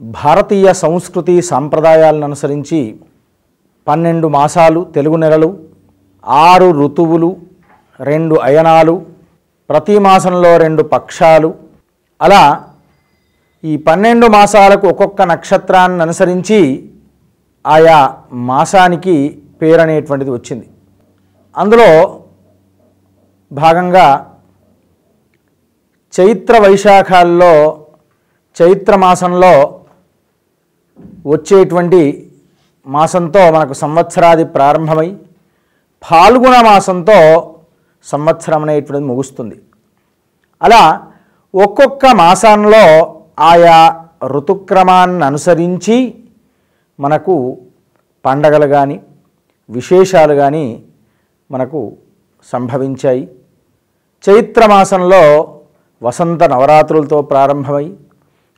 భారతీయ సంస్కృతి సాంప్రదాయాలను అనుసరించి పన్నెండు మాసాలు తెలుగు నెలలు ఆరు ఋతువులు రెండు అయనాలు ప్రతి మాసంలో రెండు పక్షాలు. అలా ఈ పన్నెండు మాసాలకు ఒక్కొక్క నక్షత్రాన్ని అనుసరించి ఆయా మాసానికి పేరు అనేటువంటిది వచ్చింది. అందులో భాగంగా చైత్ర వైశాఖాల్లో చైత్ర మాసంలో వచ్చేటువంటి మాసంతో మనకు సంవత్సరాది ప్రారంభమై ఫాల్గుణ మాసంతో సంవత్సరం అనేటువంటిది ముగుస్తుంది. అలా ఒక్కొక్క మాసంలో ఆయా ఋతుక్రమాన్ని అనుసరించి మనకు పండగలు కానీ విశేషాలు కానీ మనకు సంభవించాయి. చైత్ర మాసంలో వసంత నవరాత్రులతో ప్రారంభమై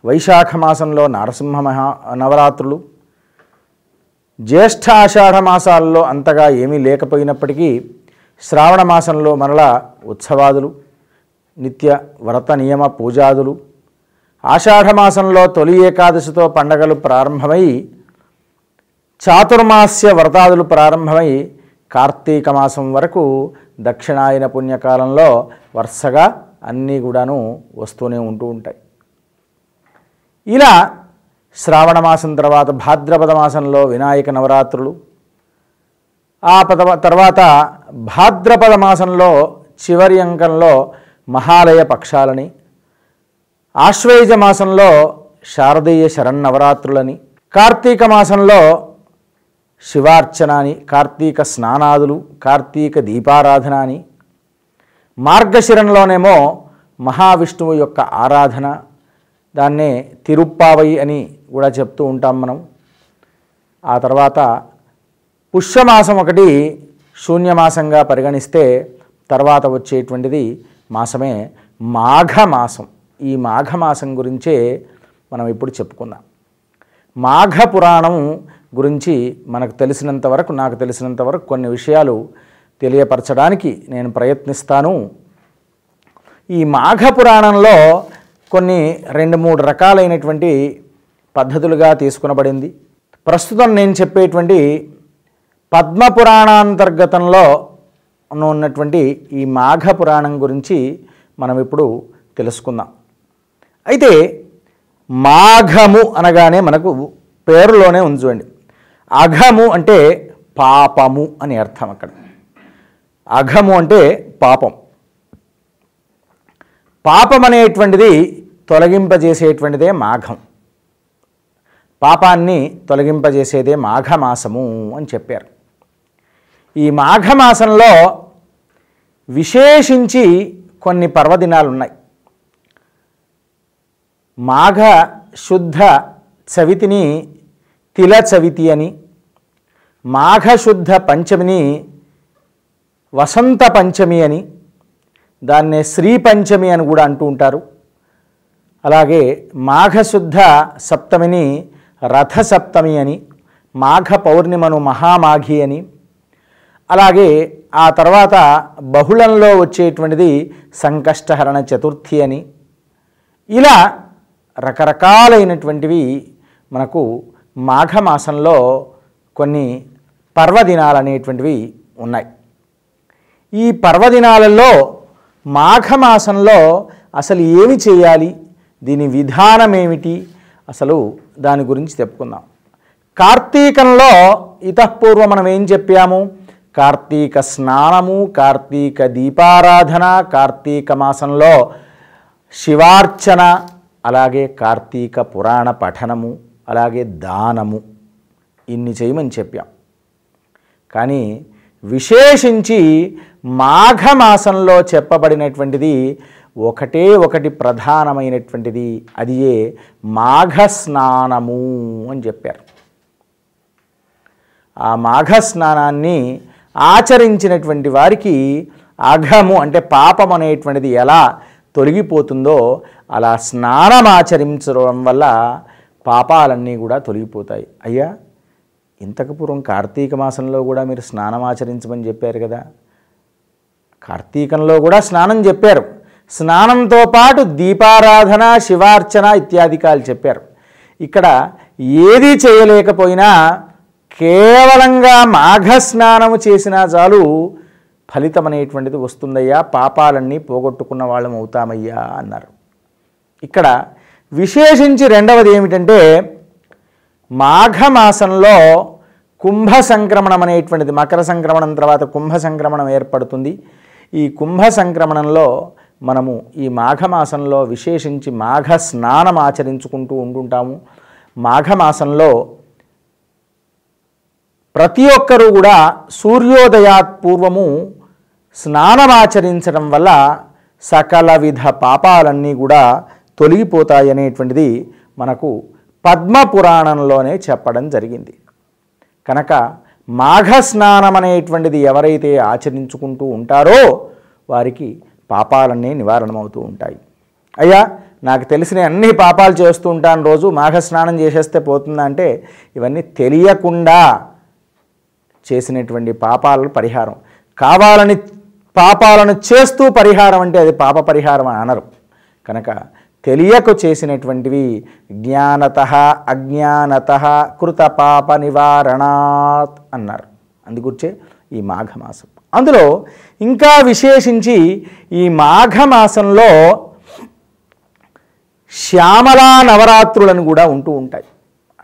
వైశాఖ మాసంలో నరసింహ మహా నవరాత్రులు. జ్యేష్ఠ ఆషాఢ మాసాల్లో అంతగా ఏమీ లేకపోయినప్పటికీ శ్రావణ మాసంలో మరలా ఉత్సవాదులు నిత్య వ్రత నియమ పూజాదులు. ఆషాఢ మాసంలో తొలి ఏకాదశితో పండగలు ప్రారంభమై చాతుర్మాస్య వ్రతాదులు ప్రారంభమై కార్తీక మాసం వరకు దక్షిణాయన పుణ్యకాలంలో వరుసగా అన్నీ కూడాను వస్తూనే ఉంటూ ఉంటాయి. ఇలా శ్రావణ మాసం తర్వాత భాద్రపద మాసంలో వినాయక నవరాత్రులు ఆ పద తర్వాత భాద్రపద మాసంలో చివరి అంకంలో మహాలయ పక్షాలని ఆశ్వేజ మాసంలో శారదీయ శరన్నవరాత్రులని కార్తీక మాసంలో శివార్చన అని కార్తీక స్నానాదులు కార్తీక దీపారాధన అని మార్గశిరంలోనేమో మహావిష్ణువు యొక్క ఆరాధన దాన్నే తిరుప్పావై అని కూడా చెప్తూ ఉంటాం మనం. ఆ తర్వాత పుష్యమాసం ఒకటి శూన్యమాసంగా పరిగణిస్తే తర్వాత వచ్చేటువంటిది మాసమే మాఘమాసం. ఈ మాఘమాసం గురించే మనం ఇప్పుడు చెప్పుకుందాం. మాఘ పురాణం గురించి మనకు తెలిసినంత వరకు నాకు తెలిసినంత వరకు కొన్ని విషయాలు తెలియపరచడానికి నేను ప్రయత్నిస్తాను. ఈ మాఘ పురాణంలో కొన్ని రెండు మూడు రకాలైనటువంటి పద్ధతులుగా తీసుకునబడింది. ప్రస్తుతం నేను చెప్పేటువంటి పద్మ పురాణాంతర్గతంలో ఉన్నటువంటి ఈ మాఘ పురాణం గురించి మనం ఇప్పుడు తెలుసుకుందాం. అయితే మాఘము అనగానే మనకు పేరులోనే ఉంది చూడండి. అఘము అంటే పాపము అని అర్థం అక్కడ. అఘము అంటే పాపం. పాపం అనేటువంటిది తొలగింపజేసేటువంటిదే మాఘం. పాపాన్ని తొలగింపజేసేదే మాఘమాసము అని చెప్పారు. ఈ మాఘమాసంలో విశేషించి కొన్ని పర్వదినాలు ఉన్నాయి మాఘ శుద్ధ చవితిని తిల చవితి అని మాఘశుద్ధ పంచమిని వసంత పంచమి అని దాన్నే శ్రీ పంచమి అని కూడా అంటూ ఉంటారు. అలాగే మాఘశుద్ధ సప్తమిని రథసప్తమి అని మాఘ పౌర్ణిమను మహామాఘి అని. అలాగే ఆ తర్వాత బహుళంలో వచ్చేటువంటిది సంకష్టహరణ చతుర్థి అని. ఇలా రకరకాలైనటువంటివి మనకు మాఘమాసంలో కొన్ని పర్వదినాలు అనేటువంటివి ఉన్నాయి. ఈ పర్వదినాలలో మాఘమాసంలో అసలు ఏమి చేయాలి? దీని విధానం ఏమిటి? అసలు దాని గురించి చెప్పుకుందాం. కార్తీకంలో ఇతపూర్వం మనం ఏం చెప్పాము? కార్తీక స్నానము కార్తీక దీపారాధన కార్తీక మాసంలో శివార్చన అలాగే కార్తీక పురాణ పఠనము అలాగే దానము. ఇన్ని చేయమని చెప్పాం. కానీ విశేషించి మాఘమాసంలో చెప్పబడినటువంటిది ఒకటే ఒకటి ప్రధానమైనటువంటిది. అది ఏ? మాఘ స్నానము అని చెప్పారు. ఆ మాఘ స్నానాన్ని ఆచరించినటువంటి వారికి అఘము అంటే పాపం అనేటువంటిది ఎలా తొలగిపోతుందో అలా స్నానం ఆచరించడం వల్ల పాపాలన్నీ కూడా తొలగిపోతాయి. అయ్యా ఇంతకు పూర్వం కార్తీక మాసంలో కూడా మీరు స్నానం ఆచరించమని చెప్పారు కదా. కార్తీకంలో కూడా స్నానం చెప్పారు. స్నానంతో పాటు దీపారాధన శివార్చన ఇత్యాదికాలు చెప్పారు. ఇక్కడ ఏది చేయలేకపోయినా కేవలంగా మాఘ స్నానము చేసినా చాలు ఫలితం అనేటువంటిది వస్తుందయ్యా పాపాలన్నీ పోగొట్టుకున్న వాళ్ళం అవుతామయ్యా అన్నారు. ఇక్కడ విశేషించి రెండవది ఏమిటంటే మాఘమాసంలో కుంభ సంక్రమణం అనేటువంటిది మకర సంక్రమణం తర్వాత కుంభ సంక్రమణం ఏర్పడుతుంది. ఈ కుంభ సంక్రమణంలో మనము ఈ మాఘమాసంలో విశేషించి మాఘ స్నానం ఆచరించుకుంటూ ఉంటుంటాము మాఘమాసంలో ప్రతి ఒక్కరూ కూడా సూర్యోదయాత్ పూర్వము స్నానమాచరించడం వల్ల సకల విధ పాపాలన్నీ కూడా తొలగిపోతాయనేటువంటిది మనకు పద్మ పురాణంలోనే చెప్పడం జరిగింది. కనుక మాఘస్నానం అనేటువంటిది ఎవరైతే ఆచరించుకుంటూ ఉంటారో వారికి పాపాలన్నీ నివారణమవుతూ ఉంటాయి. అయ్యా నాకు తెలిసిన అన్ని పాపాలు చేస్తూ ఉంటాను రోజు మాఘ స్నానం చేసేస్తే పోతుందంటే ఇవన్నీ తెలియకుండా చేసినటువంటి పాపాల పరిహారం. కావాలని పాపాలను చేస్తూ పరిహారం అంటే అది పాప పరిహారం అని అనరు. కనుక తెలియక చేసినటువంటివి జ్ఞానత అజ్ఞానత కృత పాప నివారణాత్ అన్నారు. అందుగుర్చే ఈ మాఘమాసం. అందులో ఇంకా విశేషించి ఈ మాఘమాసంలో శ్యామలా నవరాత్రులను కూడా ఉంటూ ఉంటాయి.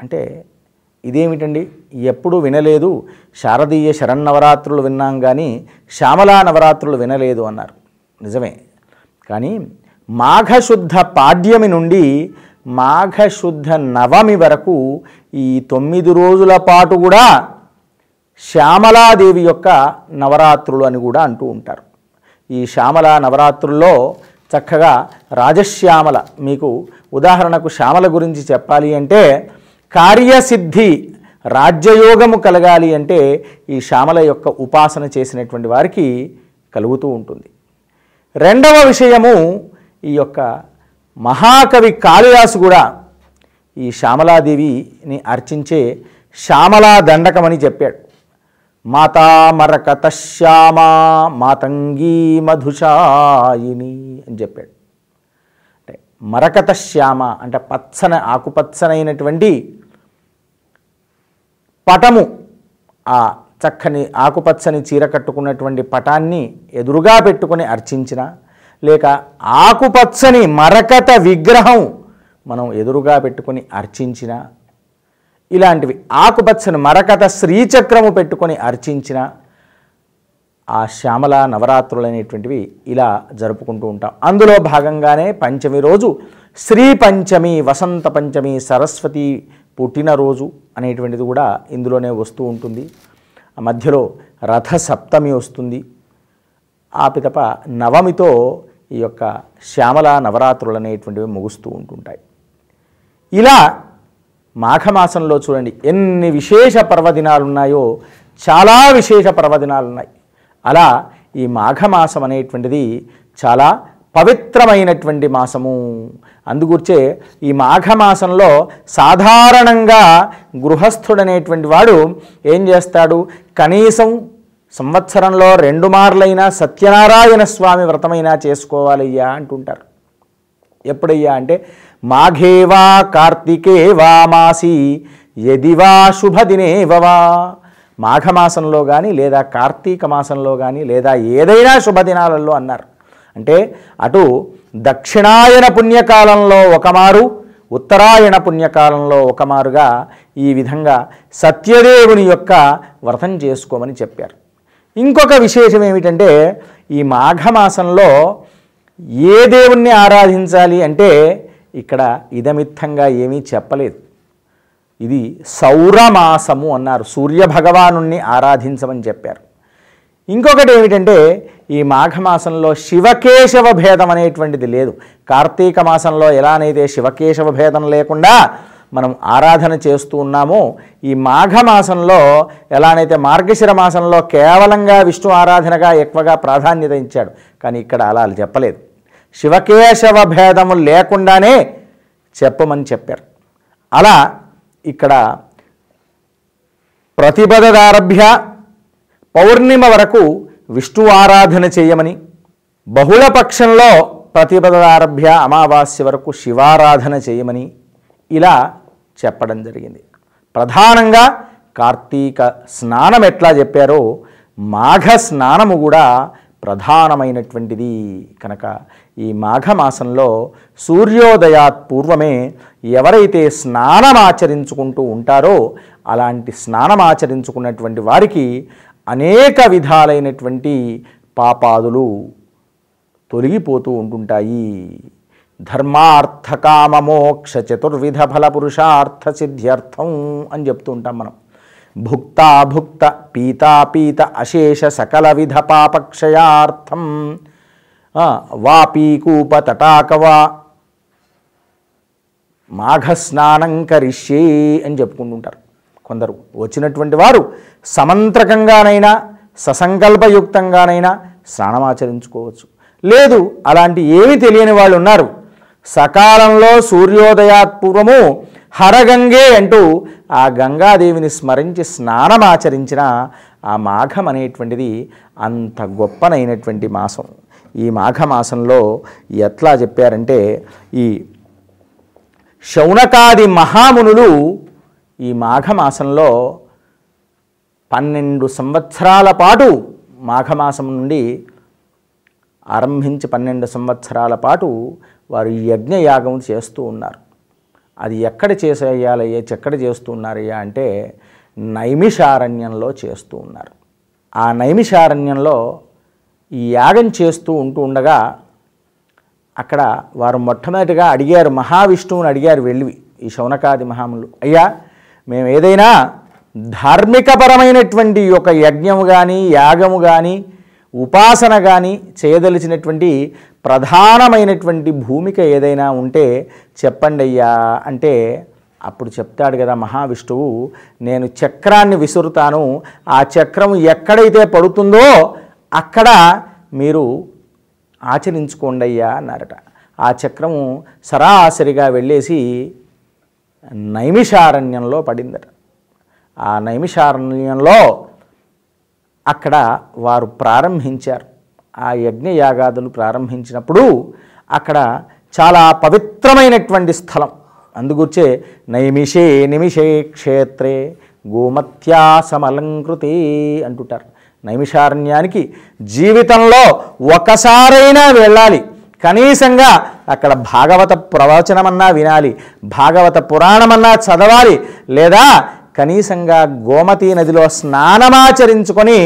అంటే ఇదేమిటండి? ఎప్పుడు వినలేదు శారదీయ శరన్నవరాత్రులు విన్నాం కానీ శ్యామలా నవరాత్రులు వినలేదు అన్నారు. నిజమే. కానీ మాఘశుద్ధ పాడ్యమి నుండి మాఘశుద్ధ నవమి వరకు ఈ తొమ్మిది రోజుల పాటు కూడా శ్యామలాదేవి యొక్క నవరాత్రులు అని కూడా అంటూ ఉంటారు. ఈ శ్యామల నవరాత్రుల్లో చక్కగా రాజశ్యామల మీకు ఉదాహరణకు శ్యామల గురించి చెప్పాలి అంటే కార్యసిద్ధి రాజ్యయోగము కలగాలి అంటే ఈ శ్యామల యొక్క ఉపాసన చేసినటువంటి వారికి కలుగుతూ ఉంటుంది. రెండవ విషయము ఈ యొక్క మహాకవి కాళిదాసు కూడా ఈ శ్యామలాదేవిని అర్చించే శ్యామలా దండకమని చెప్పాడు. మాతా మరకత శ్యామా మాతంగీ మధుషాయిని అని చెప్పాడు. అంటే మరకత శ్యామ అంటే పచ్చన ఆకుపచ్చనైనటువంటి పటము ఆ చక్కని ఆకుపచ్చని చీర కట్టుకున్నటువంటి పటాన్ని ఎదురుగా పెట్టుకొని అర్చించిన లేక ఆకుపచ్చని మరకత విగ్రహం మనం ఎదురుగా పెట్టుకొని అర్చించిన ఇలాంటివి ఆకుపచ్చని మరకత శ్రీచక్రము పెట్టుకొని అర్చించిన ఆ శ్యామల నవరాత్రులు అనేటువంటివి ఇలా జరుపుకుంటూ ఉంటాం. అందులో భాగంగానే పంచమి రోజు శ్రీ పంచమి వసంత పంచమి సరస్వతి పుట్టినరోజు అనేటువంటిది కూడా ఇందులోనే వస్తూ ఉంటుంది. మధ్యలో రథ సప్తమి వస్తుంది. ఆ పితప నవమితో ఈ యొక్క శ్యామల నవరాత్రులు అనేటువంటివి ముగుస్తూ ఉంటుంటాయి. ఇలా మాఘమాసంలో చూడండి ఎన్ని విశేష పర్వదినాలు ఉన్నాయో చాలా విశేష పర్వదినాలు ఉన్నాయి అలా ఈ మాఘమాసం అనేటువంటిది చాలా పవిత్రమైనటువంటి మాసము. అందుగుర్చే ఈ మాఘమాసంలో సాధారణంగా గృహస్థుడనేటువంటి వాడు ఏం చేస్తాడు? కనీసం సంవత్సరంలో రెండు మార్లైనా సత్యనారాయణ స్వామి వ్రతమైనా చేసుకోవాలయ్యా అంటుంటారు. ఎప్పుడయ్యా అంటే మాఘేవా కార్తికే వా మాసి యది శుభదినే వవా. మాఘమాసంలో కానీ లేదా కార్తీక మాసంలో కానీ లేదా ఏదైనా శుభదినాలలో అన్నారు. అంటే అటు దక్షిణాయన పుణ్యకాలంలో ఒకమారు ఉత్తరాయణ పుణ్యకాలంలో ఒకమారుగా ఈ విధంగా సత్యదేవుని యొక్క వ్రతం చేసుకోమని చెప్పారు. ఇంకొక విశేషం ఏమిటంటే ఈ మాఘమాసంలో ఏ దేవుణ్ణి ఆరాధించాలి అంటే ఇక్కడ ఇదమిత్తంగా ఏమీ చెప్పలేదు. ఇది సౌరమాసము అన్నారు. సూర్యభగవాను ఆరాధించమని చెప్పారు. ఇంకొకటి ఏమిటంటే ఈ మాఘమాసంలో శివకేశవ భేదం అనేటువంటిది లేదు. కార్తీక మాసంలో ఎలానైతే శివకేశవ భేదం లేకుండా మనం ఆరాధన చేస్తూ ఉన్నామో ఈ మాఘమాసంలో ఎలానైతే మార్గశిర మాసంలో కేవలంగా విష్ణు ఆరాధనగా ఎక్కువగా ప్రాధాన్యత ఇచ్చాడు కానీ ఇక్కడ అలా చెప్పలేదు. శివకేశవ భేదము లేకుండానే చెప్పమని చెప్పారు. అలా ఇక్కడ ప్రతిపదదారభ్య పౌర్ణిమ వరకు విష్ణు ఆరాధన చేయమని బహుళపక్షంలో ప్రతిపదదారభ్య అమావాస్య వరకు శివారాధన చేయమని ఇలా చెప్పడం జరిగింది. ప్రధానంగా కార్తీక స్నానం ఎట్లా చెప్పారో మాఘ స్నానము కూడా ప్రధానమైనటువంటిది కనుక. ఈ మాఘమాసంలో సూర్యోదయాత్ పూర్వమే ఎవరైతే స్నానం ఆచరించుకుంటూ ఉంటారో అలాంటి స్నానం ఆచరించుకున్నటువంటి వారికి అనేక విధాలైనటువంటి పాపాదులు తొలగిపోతూ ఉంటుంటాయి. ధర్మార్థకామమోక్ష చతుర్విధ ఫల పురుషార్థ సిద్ధ్యర్థం అని చెప్తూ ఉంటాం మనం. భుక్తాభుక్త పీతాపీత అశేష సకల విధ పాపక్షయార్థం వాపీకూప తటాకవా మాఘస్నానం కరిష్యే అని చెప్పుకుంటుంటారు కొందరు. వచ్చినటువంటి వారు సమంత్రకంగానైనా ససంకల్పయుక్తంగానైనా స్నానమాచరించుకోవచ్చు లేదు అలాంటి ఏమీ తెలియని వాళ్ళు ఉన్నారు. సకాలంలో సూర్యోదయాత్పూర్వము హరగంగే అంటూ ఆ గంగాదేవిని స్మరించి స్నానమాచరించిన ఆ మాఘం అనేటువంటిది అంత గొప్పనైనటువంటి మాసం. ఈ మాఘమాసంలో ఎట్లా చెప్పారంటే ఈ శౌనకాది మహామునులు ఈ మాఘమాసంలో పన్నెండు సంవత్సరాల పాటు మాఘమాసం నుండి ఆరంభించి పన్నెండు సంవత్సరాల పాటు వారు యజ్ఞయాగం చేస్తూ ఉన్నారు. అది ఎక్కడ చేసేయాలయ్యా ఎక్కడ చేస్తూ ఉన్నారయ్యా అంటే నైమిషారణ్యంలో చేస్తూ ఉన్నారు. ఆ నైమిషారణ్యంలో ఈ యాగం చేస్తూ ఉంటూ ఉండగా అక్కడ వారు మొట్టమొదటిగా అడిగారు మహావిష్ణువుని అడిగారు వెళ్ళి ఈ శౌనకాది మహాములు అయ్యా మేము ఏదైనా ధార్మికపరమైనటువంటి ఒక యజ్ఞము కానీ యాగము కానీ ఉపాసన కానీ చేయదలిచినటువంటి ప్రధానమైనటువంటి భూమిక ఏదైనా ఉంటే చెప్పండి అయ్యా అంటే అప్పుడు చెప్తాడు కదా మహావిష్ణువు నేను చక్రాన్ని విసురుతాను ఆ చక్రం ఎక్కడైతే పడుతుందో అక్కడ మీరు ఆచరించుకోండి అయ్యా అన్నారట. ఆ చక్రము సరాసరిగా వెళ్ళేసి నైమిషారణ్యంలో పడిందట. ఆ నైమిషారణ్యంలో అక్కడ వారు ప్రారంభించారు. ఆ యజ్ఞయాగాదులు ప్రారంభించినప్పుడు అక్కడ చాలా పవిత్రమైనటువంటి స్థలం. అందుగుర్చే నైమిషే నిమిషే క్షేత్రే గోమత్యా సమలంకృతే అంటుంటారు. నైమిషారణ్యానికి జీవితంలో ఒకసారైనా వెళ్ళాలి. కనీసంగా అక్కడ భాగవత ప్రవచనమన్నా వినాలి. భాగవత పురాణమన్నా చదవాలి. లేదా కనీసంగా గోమతీ నదిలో స్నానమాచరించుకొని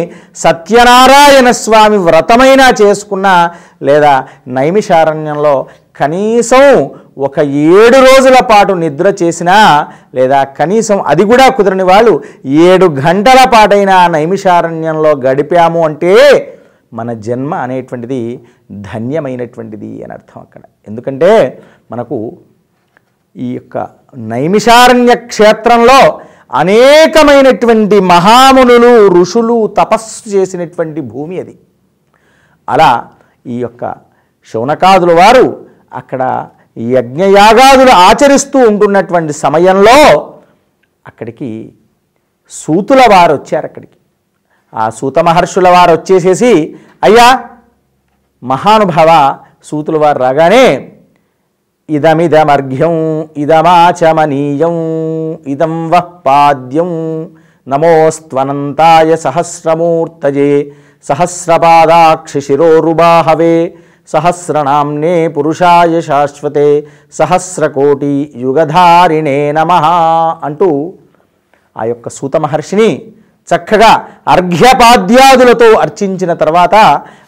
సత్యనారాయణ స్వామి వ్రతమైనా చేసుకున్న లేదా నైమిషారణ్యంలో కనీసం ఒక ఏడు రోజుల పాటు నిద్ర చేసినా లేదా కనీసం అది కూడా కుదరని వాళ్ళు ఏడు గంటల పాటైనా నైమిషారణ్యంలో గడిపాము అంటే మన జన్మ అనేటువంటిది ధన్యమైనటువంటిది అని అర్థం అక్కడ. ఎందుకంటే మనకు ఈ యొక్క నైమిషారణ్య క్షేత్రంలో అనేకమైనటువంటి మహామునులు ఋషులు తపస్సు చేసినటువంటి భూమి అది. అలా ఈ యొక్క శౌనకాదుల వారు అక్కడ యజ్ఞయాగాదులు ఆచరిస్తూ ఉంటున్నటువంటి సమయంలో అక్కడికి సూతుల వారు వచ్చారు అక్కడికి. ఆ సూత మహర్షుల వారు వచ్చేసేసి అయ్యా మహానుభావ సూతుల వారు రాగానే ఇదమిదమర్ఘ్యం ఇదమాచమనీయం ఇదం వః పాద్యం. నమోస్త్వనంతాయ సహస్రమూర్తజే సహస్రపాదాక్షి శిరోరుబాహవే సహస్రనామ్నే పురుషాయ శాశ్వతే సహస్రకోటి యుగధారిణే నమ అంటూ ఆ యొక్క సూత మహర్షిని చక్కగా అర్ఘ్యపాద్యాదులతో అర్చించిన తర్వాత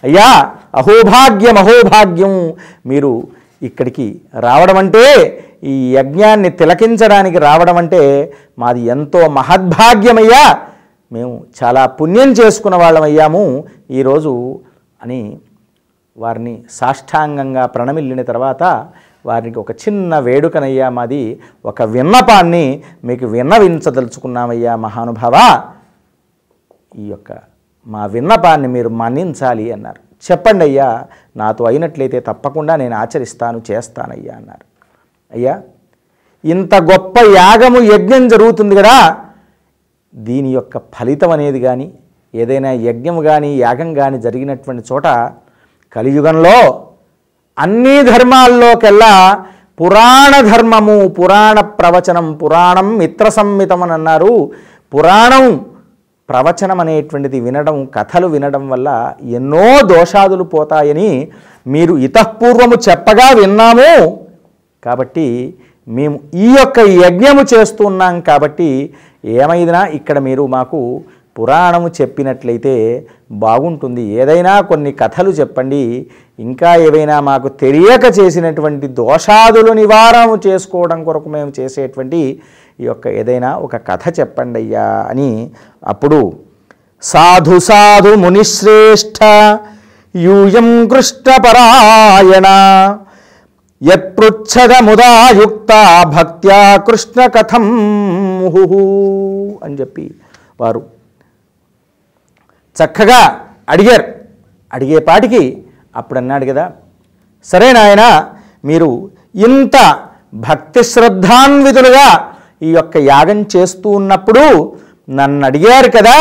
అయ్యా అహోభాగ్యం అహోభాగ్యం మీరు ఇక్కడికి రావడం అంటే ఈ యజ్ఞాన్ని తిలకించడానికి రావడం అంటే మాది ఎంతో మహద్భాగ్యమయ్యా. మేము చాలా పుణ్యం చేసుకున్న వాళ్ళమయ్యాము ఈరోజు అని వారిని సాష్టాంగంగా ప్రణమిల్లిన తర్వాత వారికి ఒక చిన్న వేడుకనయ్యా మాది ఒక విన్నపాన్ని మీకు విన్నవించదలుచుకున్నామయ్యా మహానుభావ. ఈ యొక్క మా విన్నపాన్ని మీరు మన్నించాలి అన్నారు. చెప్పండి అయ్యా నాతో అయినట్లయితే తప్పకుండా నేను ఆచరిస్తాను చేస్తానయ్యా అన్నారు. అయ్యా ఇంత గొప్ప యాగము యజ్ఞం జరుగుతుంది కదా దీని యొక్క ఫలితం అనేది కానీ ఏదైనా యజ్ఞం కానీ యాగం కానీ జరిగినటువంటి చోట కలియుగంలో అన్ని ధర్మాల్లోకెల్లా పురాణ ధర్మము పురాణ ప్రవచనం పురాణం మిత్ర సంహితం అని అన్నారు. పురాణం ప్రవచనం అనేటువంటిది వినడం కథలు వినడం వల్ల ఎన్నో దోషాదులు పోతాయని మీరు ఇతఃపూర్వము చెప్పగా విన్నాము. కాబట్టి మేము ఈ యొక్క యజ్ఞము చేస్తున్నాం కాబట్టి ఏమైనా ఇక్కడ మీరు మాకు పురాణము చెప్పినట్లయితే బాగుంటుంది. ఏదైనా కొన్ని కథలు చెప్పండి. ఇంకా ఏవైనా మాకు తెలియక చేసినటువంటి దోషాదులు నివారణ చేసుకోవడం కొరకు మేము చేసేటువంటి ఈ యొక్క ఏదైనా ఒక కథ చెప్పండి అయ్యా అని అప్పుడు సాధు సాధు మునిశ్రేష్ఠ యూయం కృష్ణపరాయణ యత్పృచ్ఛదముదాయుక్త భక్త్యా కృష్ణ కథం ముహు అని చెప్పి వారు చక్కగా అడిగారు. అడిగేపాటికి అప్పుడు అన్నాడు కదా సరే నాయన మీరు ఇంత భక్తి శ్రద్ధాన్వితులుగా ఈ యొక్క యాగం చేస్తూ ఉన్నప్పుడు నన్ను అడిగారు కదా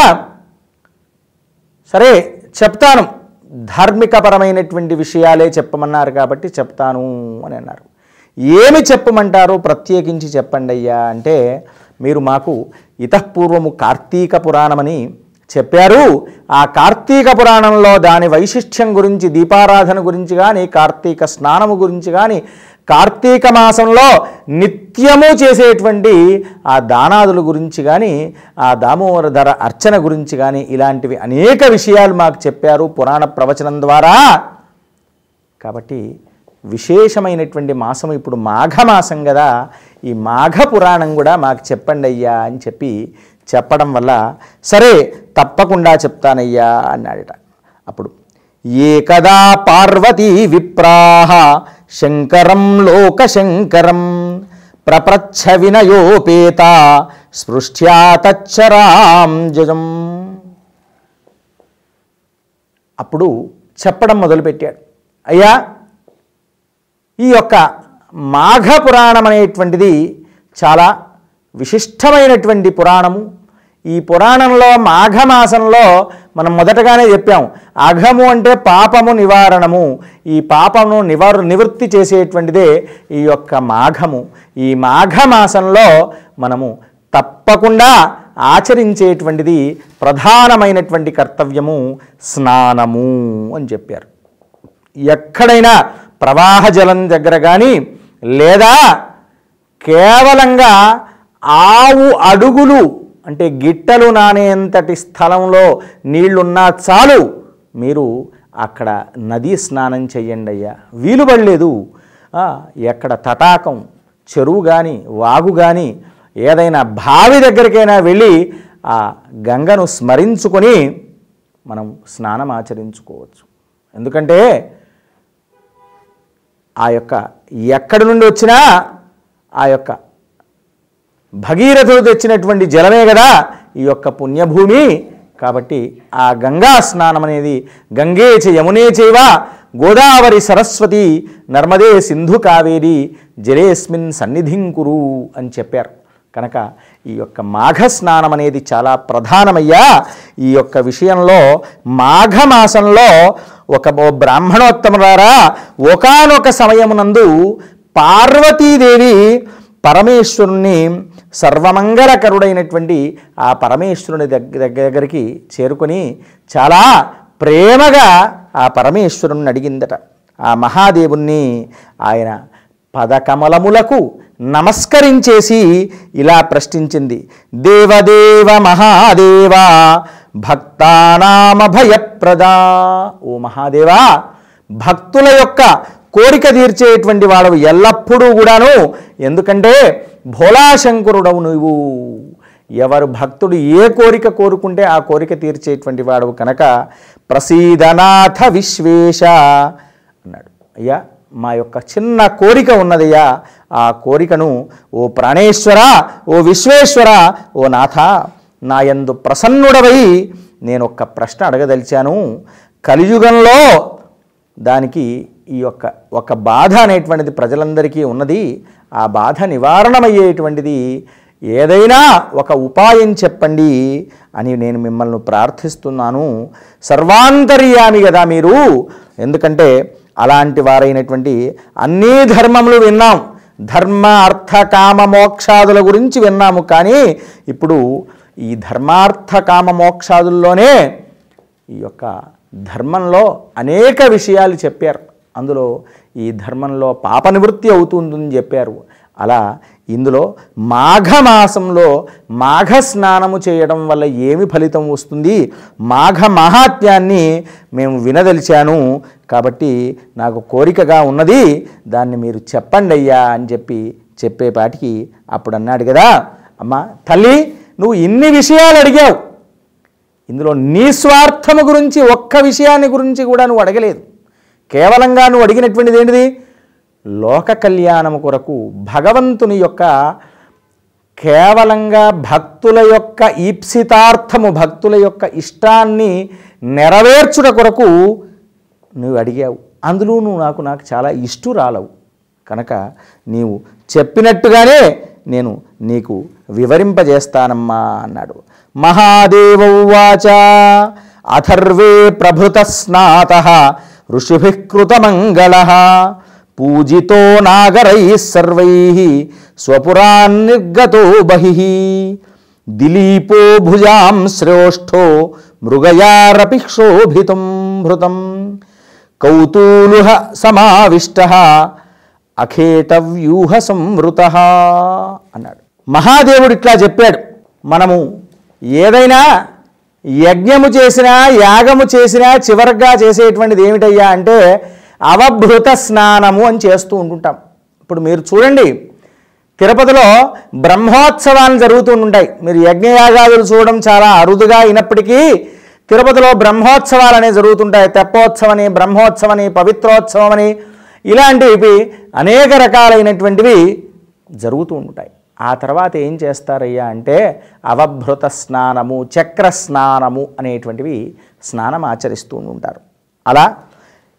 సరే చెప్తాను. ధార్మికపరమైనటువంటి విషయాలే చెప్పమన్నారు కాబట్టి చెప్తాను అని అన్నారు. ఏమి చెప్పమంటారో? ప్రత్యేకించి చెప్పండి అయ్యా అంటే మీరు మాకు ఇతఃపూర్వము కార్తీక పురాణమని చెప్పారు. ఆ కార్తీక పురాణంలో దాని వైశిష్ట్యం గురించి దీపారాధన గురించి కానీ కార్తీక స్నానము గురించి కానీ కార్తీక మాసంలో నిత్యము చేసేటువంటి ఆ దానాదుల గురించి కానీ ఆ దామోదర ధర అర్చన గురించి కానీ ఇలాంటివి అనేక విషయాలు మాకు చెప్పారు పురాణ ప్రవచనం ద్వారా. కాబట్టి విశేషమైనటువంటి మాసం ఇప్పుడు మాఘమాసం కదా ఈ మాఘ పురాణం కూడా మాకు చెప్పండి అయ్యా అని చెప్పి చెప్పడం వల్ల సరే తప్పకుండా చెప్తానయ్యా అన్నాడట. అప్పుడు ఏకదా పార్వతీ విప్రాహ శంకరం లోకశంకరం ప్రప్రచ్ఛ వినయోపేత స్పృష్ట్యా తచ్చరాం జజం. అప్పుడు చెప్పడం మొదలుపెట్టాడు. అయ్యా ఈ యొక్క మాఘ పురాణం అనేటువంటిది చాలా విశిష్టమైనటువంటి పురాణము. ఈ పురాణంలో మాఘమాసంలో మనం మొదటగానే చెప్పాము అఘము అంటే పాపము నివారణము. ఈ పాపము నివార నివృత్తి చేసేటువంటిదే ఈ యొక్క మాఘము. ఈ మాఘమాసంలో మనము తప్పకుండా ఆచరించేటువంటిది ప్రధానమైనటువంటి కర్తవ్యము స్నానము అని చెప్పారు. ఎక్కడైనా ప్రవాహ జలం దగ్గర కానీ లేదా కేవలంగా ఆవు అడుగులు అంటే గిట్టలు నానేంతటి స్థలంలో నీళ్ళున్నా చాలు. మీరు అక్కడ నదీ స్నానం చెయ్యండి అయ్యా. వీలు పడలేదు. ఎక్కడ తటాకం చెరువు కానీ వాగు కానీ ఏదైనా బావి దగ్గరికైనా వెళ్ళి ఆ గంగను స్మరించుకొని మనం స్నానం ఆచరించుకోవచ్చు. ఎందుకంటే ఆ యొక్క ఎక్కడి నుండి వచ్చినా ఆ యొక్క భగీరథుడు తెచ్చినటువంటి జలమే కదా ఈ యొక్క పుణ్యభూమి. కాబట్టి ఆ గంగా స్నానం అనేది గంగే చ యమునే చేవ గోదావరి సరస్వతి నర్మదే సింధు కావేరి జలేస్మిన్ సన్నిధిం కురు అని చెప్పారు. కనుక ఈ యొక్క మాఘ స్నానం అనేది చాలా ప్రధానమయ్యా. ఈ యొక్క విషయంలో మాఘమాసంలో ఒక ఓ బ్రాహ్మణోత్తములారా ఒకనొక సమయమునందు పార్వతీదేవి పరమేశ్వరుణ్ణి సర్వమంగళకరుడైనటువంటి ఆ పరమేశ్వరుని దగ్గర దగ్గరికి చేరుకొని చాలా ప్రేమగా ఆ పరమేశ్వరుణ్ణి అడిగిందట. ఆ మహాదేవుణ్ణి ఆయన పదకమలములకు నమస్కరించేసి ఇలా ప్రశ్నించింది. దేవదేవ మహాదేవ భక్తానామభయప్రదా ఓ మహాదేవా భక్తుల యొక్క కోరిక తీర్చేటువంటి వాడు ఎల్లప్పుడూ కూడాను. ఎందుకంటే భోళాశంకరుడవు నువ్వు. ఎవరు భక్తుడు ఏ కోరిక కోరుకుంటే ఆ కోరిక తీర్చేటువంటి వాడవు కనుక ప్రసీదనాథ విశ్వేశ అన్నాడు. అయ్యా మా యొక్క చిన్న కోరిక ఉన్నదయ్యా ఆ కోరికను ఓ ప్రాణేశ్వర ఓ విశ్వేశ్వర ఓ నాథ నా యందు ప్రసన్నుడవై నేను ఒక్క ప్రశ్న అడగదలిచాను. కలియుగంలో దానికి ఈ యొక్క ఒక బాధ అనేటువంటిది ప్రజలందరికీ ఉన్నది. ఆ బాధ నివారణమయ్యేటువంటిది ఏదైనా ఒక ఉపాయం చెప్పండి అని నేను మిమ్మల్ని ప్రార్థిస్తున్నాను. సర్వాంతర్యామి కదా మీరు. ఎందుకంటే అలాంటి వారైనటువంటి అన్ని ధర్మములు విన్నాం. ధర్మ అర్థ కామ మోక్షాదుల గురించి విన్నాము. కానీ ఇప్పుడు ఈ ధర్మార్థ కామ మోక్షాదుల్లోనే ఈ యొక్క ధర్మంలో అనేక విషయాలు చెప్పారు. అందులో ఈ ధర్మంలో పాప నివృత్తి అవుతుందని చెప్పారు. అలా ఇందులో మాఘమాసంలో మాఘ స్నానము చేయడం వల్ల ఏమి ఫలితం వస్తుంది? మాఘ మహాత్యాన్ని మేము వినదలిచాను. కాబట్టి నాకు కోరికగా ఉన్నది దాన్ని మీరు చెప్పండి అయ్యా అని చెప్పి చెప్పేపాటికి అప్పుడు అన్నాడు కదా. అమ్మ తల్లి నువ్వు ఇన్ని విషయాలు అడిగావు. ఇందులో నీ స్వార్థము గురించి ఒక్క విషయాన్ని గురించి కూడా నువ్వు అడగలేదు. కేవలంగా నువ్వు అడిగినటువంటిది ఏంటిది? లోక కళ్యాణము కొరకు భగవంతుని యొక్క కేవలంగా భక్తుల యొక్క ఈప్సితార్థము భక్తుల యొక్క ఇష్టాన్ని నెరవేర్చుట కొరకు నువ్వు అడిగావు. అందులో నువ్వు నాకు నాకు చాలా ఇష్టురాలవు కనుక నీవు చెప్పినట్టుగానే నేను నీకు వివరింపజేస్తానమ్మా అన్నాడు. మహాదేవ ఉవాచ అథర్వే ప్రభృత స్నాత ఋషిభి కృతమంగళ పూజితో నాగరై సర్వై స్వపురాన్నిర్గతో బహి. దిలీపో భుజాం శ్రేష్ఠో మృగయారపి క్షోభితం భృతం. కౌతూలుహ సమావిష్ట అఖేటవ్యూహ సంవృత అన్నాడు. మహాదేవుడు ఇట్లా చెప్పాడు. మనము ఏదైనా యజ్ఞము చేసినా యాగము చేసినా చివరిగా చేసేటువంటిది ఏమిటయ్యా అంటే అవభృత స్నానము అని చేస్తూ ఉంటుంటాం. ఇప్పుడు మీరు చూడండి తిరుపతిలో బ్రహ్మోత్సవాలు జరుగుతూ ఉంటాయి. మీరు యజ్ఞయాగాదులు చూడడం చాలా అరుదుగా అయినప్పటికీ తిరుపతిలో బ్రహ్మోత్సవాలు అనేవి జరుగుతుంటాయి. తెప్పోత్సవని బ్రహ్మోత్సవని పవిత్రోత్సవమని ఇలాంటివి అనేక రకాలైనటువంటివి జరుగుతూ ఉంటాయి. ఆ తర్వాత ఏం చేస్తారయ్యా అంటే అవభృత స్నానము చక్ర స్నానము అనేటువంటివి స్నానం ఆచరిస్తూ ఉంటారు. అలా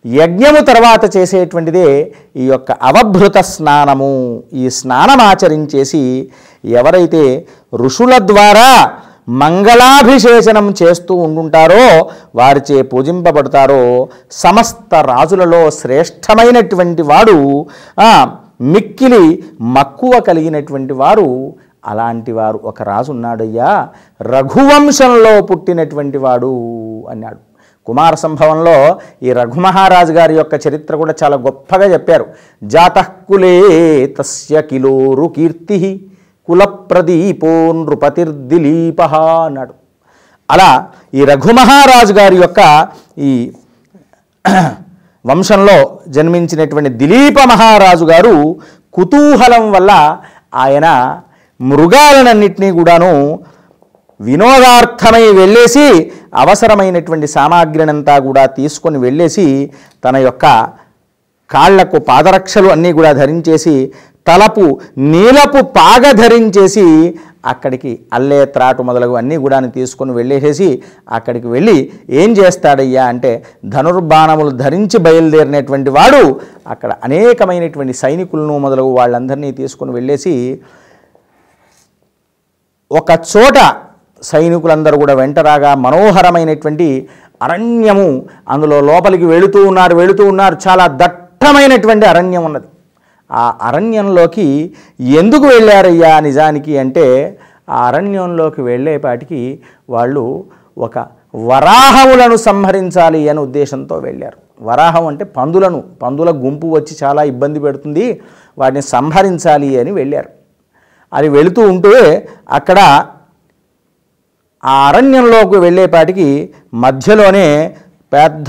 యజ్ఞము తర్వాత చేసేటువంటిదే ఈ యొక్క అవభృత స్నానము. ఈ స్నానం ఆచరించేసి ఎవరైతే ఋషుల ద్వారా మంగళాభిషేచనం చేస్తూ ఉంటుంటారో వారిచే పూజింపబడతారో సమస్త రాజులలో శ్రేష్టమైనటువంటి వాడు మిక్కిలి మక్కువ కలిగినటువంటి వారు అలాంటి వారు ఒక రాజు ఉన్నాడయ్యా రఘువంశంలో పుట్టినటువంటి వాడు అన్నాడు. కుమార సంభవంలో ఈ రఘుమహారాజు గారి యొక్క చరిత్ర కూడా చాలా గొప్పగా చెప్పారు. జాతకులే తస్య కిలోరు కీర్తి కులప్రదీపో నృపతిర్దిలీప అన్నాడు. అలా ఈ రఘుమహారాజు గారి యొక్క ఈ వంశంలో జన్మించినటువంటి దిలీప మహారాజు గారు కుతూహలం వల్ల ఆయన మృగాలనన్నింటినీ కూడాను వినోదార్థమై వెళ్ళేసి అవసరమైనటువంటి సామాగ్రినంతా కూడా తీసుకొని వెళ్ళేసి తన యొక్క కాళ్ళకు పాదరక్షలు అన్నీ కూడా ధరించేసి తలపు నీలపు పాగ ధరించేసి అక్కడికి అల్లే త్రాటు మొదలగు అన్నీ కూడా తీసుకొని వెళ్ళేసేసి అక్కడికి వెళ్ళి ఏం చేస్తాడయ్యా అంటే ధనుర్బాణములు ధరించి బయలుదేరినటువంటి వాడు అక్కడ అనేకమైనటువంటి సైనికులను మొదలగు వాళ్ళందరినీ తీసుకొని వెళ్ళేసి ఒక చోట సైనికులందరూ కూడా వెంటరాగా మనోహరమైనటువంటి అరణ్యము అందులో లోపలికి వెళుతూ ఉన్నారు వెళుతూ ఉన్నారు. చాలా దట్టమైనటువంటి అరణ్యం ఉన్నది. ఆ అరణ్యంలోకి ఎందుకు వెళ్ళారయ్యా నిజానికి అంటే ఆ అరణ్యంలోకి వెళ్ళేపాటికి వాళ్ళు ఒక వరాహములను సంహరించాలి అనే ఉద్దేశంతో వెళ్ళారు. వరాహం అంటే పందులను పందుల గుంపు వచ్చి చాలా ఇబ్బంది పెడుతుంది వాటిని సంహరించాలి అని వెళ్ళారు. అది వెళుతూ ఉంటే అక్కడ ఆ అరణ్యంలోకి వెళ్ళేపాటికి మధ్యలోనే పెద్ద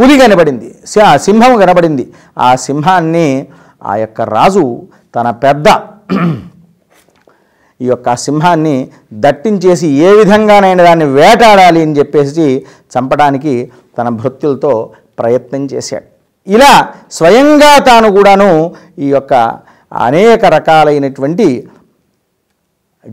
పులి కనబడింది సి- సింహం కనబడింది ఆ సింహాన్ని ఆ యొక్క రాజు తన పెద్ద ఈ యొక్క సింహాన్ని దట్టించేసి ఏ విధంగానైనా దాన్ని వేటాడాలి అని చెప్పేసి చంపడానికి తన భృత్యులతో ప్రయత్నం చేశాడు. ఇలా స్వయంగా తాను కూడాను ఈ యొక్క అనేక రకాలైనటువంటి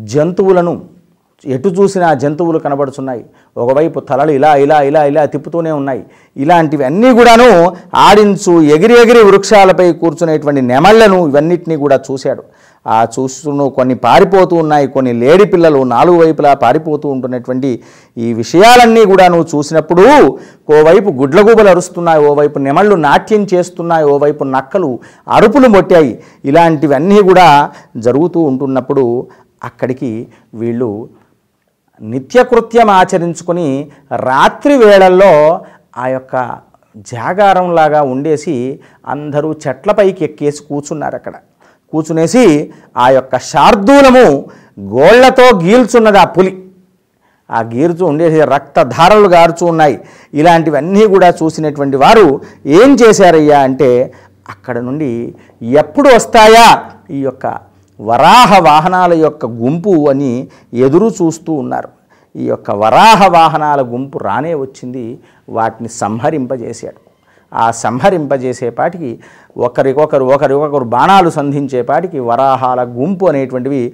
జంతువులను ఎటు చూసినా జంతువులు కనబడుతున్నాయి ఒకవైపు తలలు ఇలా ఇలా ఇలా ఇలా తిప్పుతూనే ఉన్నాయి. ఇలాంటివి అన్నీ కూడాను ఆడించు ఎగిరి ఎగిరి వృక్షాలపై కూర్చునేటువంటి నెమళ్ళను ఇవన్నిటినీ కూడా చూశాడు. ఆ చూస్తూ కొన్ని పారిపోతూ ఉన్నాయి. కొన్ని లేడి పిల్లలు నాలుగు వైపులా పారిపోతూ ఉంటున్నటువంటి ఈ విషయాలన్నీ కూడా నువ్వు చూసినప్పుడు ఓవైపు గుడ్లగూబలు అరుస్తున్నాయి ఓవైపు నెమళ్ళు నాట్యం చేస్తున్నాయి ఓవైపు నక్కలు అరుపులు మొట్టాయి. ఇలాంటివన్నీ కూడా జరుగుతూ ఉంటున్నప్పుడు అక్కడికి వీళ్ళు నిత్యకృత్యం ఆచరించుకొని రాత్రి వేళల్లో ఆ యొక్క జాగారంలాగా ఉండేసి అందరూ చెట్లపైకి ఎక్కేసి కూర్చున్నారు అక్కడ కూర్చునేసి ఆ యొక్క శార్దూలము గోళ్ళతో గీల్చున్నది ఆ పులి. ఆ గీర్చు ఉండేసి రక్తధారలు గారుచు ఉన్నాయి. ఇలాంటివన్నీ కూడా చూసినటువంటి వారు ఏం చేశారయ్యా అంటే అక్కడ నుండి ఎప్పుడు వస్తాయా ఈ యొక్క వరాహ వాహనాల యొక్క గుంపు అని ఎదురు చూస్తూ ఉన్నారు. ఈ యొక్క వరాహ వాహనాల గుంపు రానే వచ్చింది వాటిని సంహరింపజేశాడు. ఆ సంహరింపజేసేపాటికి ఒకరికొకరు ఒకరికొకరు బాణాలు సంధించేపాటికి వరాహాల గుంపు అనేటువంటివి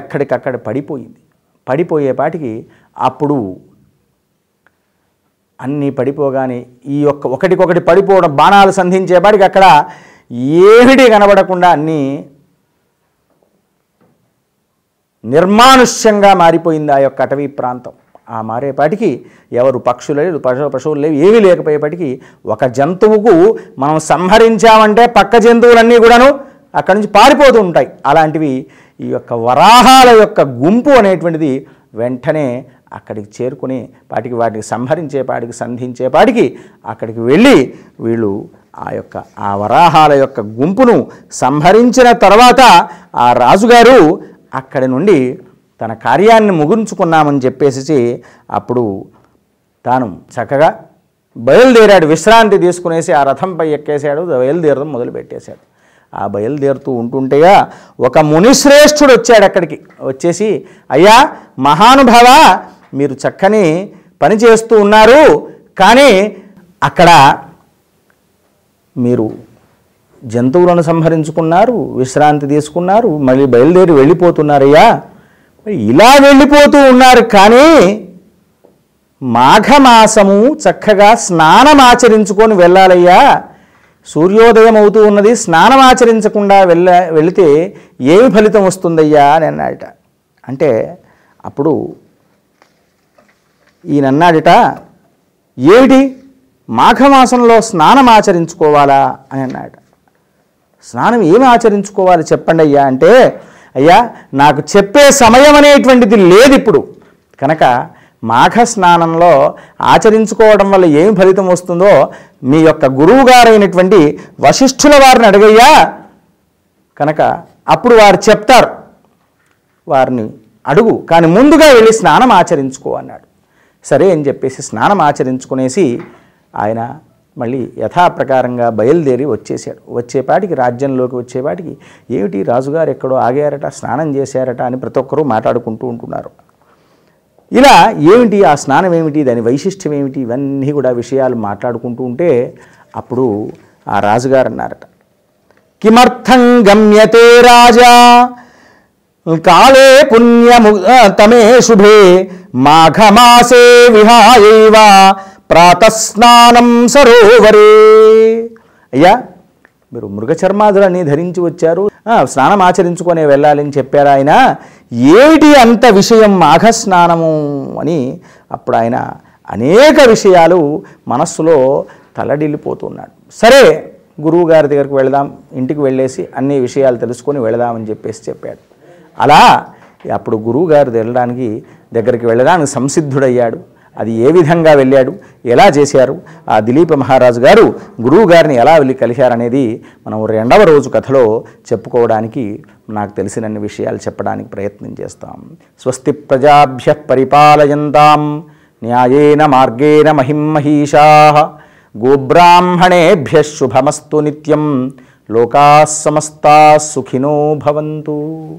ఎక్కడికక్కడ పడిపోయింది. పడిపోయేపాటికి అప్పుడు అన్నీ పడిపోగానే ఈ యొక్క ఒకటికొకటి పడిపోవడం బాణాలు సంధించేపాటికి అక్కడ ఏమిటి కనబడకుండా అన్నీ నిర్మానుష్యంగా మారిపోయింది ఆ యొక్క అటవీ ప్రాంతం. ఆ మారేపాటికి ఎవరు పక్షులు లేదు పశు పశువులు లేవు ఏమీ లేకపోయేపాటికి ఒక జంతువుకు మనం సంహరించామంటే పక్క జంతువులన్నీ కూడాను అక్కడి నుంచి పారిపోతూ ఉంటాయి. అలాంటివి ఈ యొక్క వరాహాల యొక్క గుంపు అనేటువంటిది వెంటనే అక్కడికి చేరుకుని వాటికి వాటికి సంహరించేపాటికి సంధించేపాటికి అక్కడికి వెళ్ళి వీళ్ళు ఆ యొక్క ఆ వరాహాల యొక్క గుంపును సంహరించిన తర్వాత ఆ రాజుగారు అక్కడి నుండి తన కార్యాన్ని ముగించుకున్నామని చెప్పేసి అప్పుడు తాను చక్కగా బయలుదేరాడు విశ్రాంతి తీసుకునేసి ఆ రథంపై ఎక్కేశాడు బయలుదేరడం మొదలుపెట్టేశాడు. ఆ బయలుదేరుతూ ఉంటుంటేగా ఒక మునిశ్రేష్ఠుడు వచ్చాడు అక్కడికి. వచ్చేసి అయ్యా మహానుభావ మీరు చక్కని పని చేస్తూ ఉన్నారు కానీ అక్కడ మీరు జంతువులను సంహరించుకున్నారు విశ్రాంతి తీసుకున్నారు మళ్ళీ బయలుదేరి వెళ్ళిపోతున్నారయ్యా. మరి ఇలా వెళ్ళిపోతూ ఉన్నారు కానీ మాఘమాసము చక్కగా స్నానం ఆచరించుకొని వెళ్ళాలయ్యా. సూర్యోదయం అవుతూ ఉన్నది స్నానం ఆచరించకుండా వెళ్ళ వెళితే ఏమి ఫలితం వస్తుందయ్యా అని అన్నాడట. అంటే అప్పుడు ఈయనన్నాడట ఏమిటి? మాఘమాసంలో స్నానం ఆచరించుకోవాలా? అని అన్నాడు స్నానం ఏమి ఆచరించుకోవాలి చెప్పండి అయ్యా అంటే అయ్యా నాకు చెప్పే సమయం అనేటువంటిది లేదు ఇప్పుడు. కనుక మాఘ స్నానంలో ఆచరించుకోవడం వల్ల ఏమి ఫలితం వస్తుందో మీ యొక్క గురువు గారైనటువంటి వశిష్ఠుల వారిని అడగయ్యా. కనుక అప్పుడు వారు చెప్తారు. వారిని అడుగు కానీ ముందుగా వెళ్ళి స్నానం ఆచరించుకో అన్నాడు. సరే అని చెప్పేసి స్నానం ఆచరించుకునేసి ఆయన మళ్ళీ యథాప్రకారంగా బయలుదేరి వచ్చేసాడు వచ్చేపాటికి రాజ్యంలోకి వచ్చేపాటికి ఏమిటి రాజుగారు ఎక్కడో ఆగారట స్నానం చేశారట అని ప్రతి ఒక్కరూ మాట్లాడుకుంటూ ఉంటున్నారు. ఇలా ఏమిటి ఆ స్నానం ఏమిటి దాని వైశిష్ట్యం ఏమిటి ఇవన్నీ కూడా విషయాలు మాట్లాడుకుంటూ ఉంటే అప్పుడు ఆ రాజుగారు అన్నారట. కిమర్థం గమ్యతే రాజా కాళే పుణ్యము తమే శుభే మాఘమాసే విహాయైవ ప్రాతస్నానం సరోవరే. అయ్యా మీరు మృగచర్మాదులన్నీ ధరించి వచ్చారు. స్నానం ఆచరించుకొని వెళ్ళాలని చెప్పారు ఆయన. ఏటి అంత విషయం మాఘ స్నానము అని అప్పుడు ఆయన అనేక విషయాలు మనస్సులో తలడిల్లిపోతున్నాడు. సరే గురువు గారి దగ్గరికి వెళదాం ఇంటికి వెళ్ళేసి అన్ని విషయాలు తెలుసుకొని వెళదామని చెప్పేసి చెప్పాడు. అలా అప్పుడు గురువుగారు వెళ్ళడానికి దగ్గరికి వెళ్ళడానికి సంసిద్ధుడయ్యాడు. అది ఏ విధంగా వెళ్ళాడు? ఎలా చేశారు? ఆ దిలీప మహారాజు గారు గురువు గారిని ఎలా వెళ్ళి కలిశారనేది మనం రెండవ రోజు కథలో చెప్పుకోవడానికి నాకు తెలిసినన్ని విషయాలు చెప్పడానికి ప్రయత్నం చేస్తాం. స్వస్తి ప్రజాభ్య పరిపాలయంతాం న్యాయేన మార్గేణ మహిమహీషా గోబ్రాహ్మణేభ్య శుభమస్తు నిత్యం లోకా సమస్తా సుఖినో భవంతు.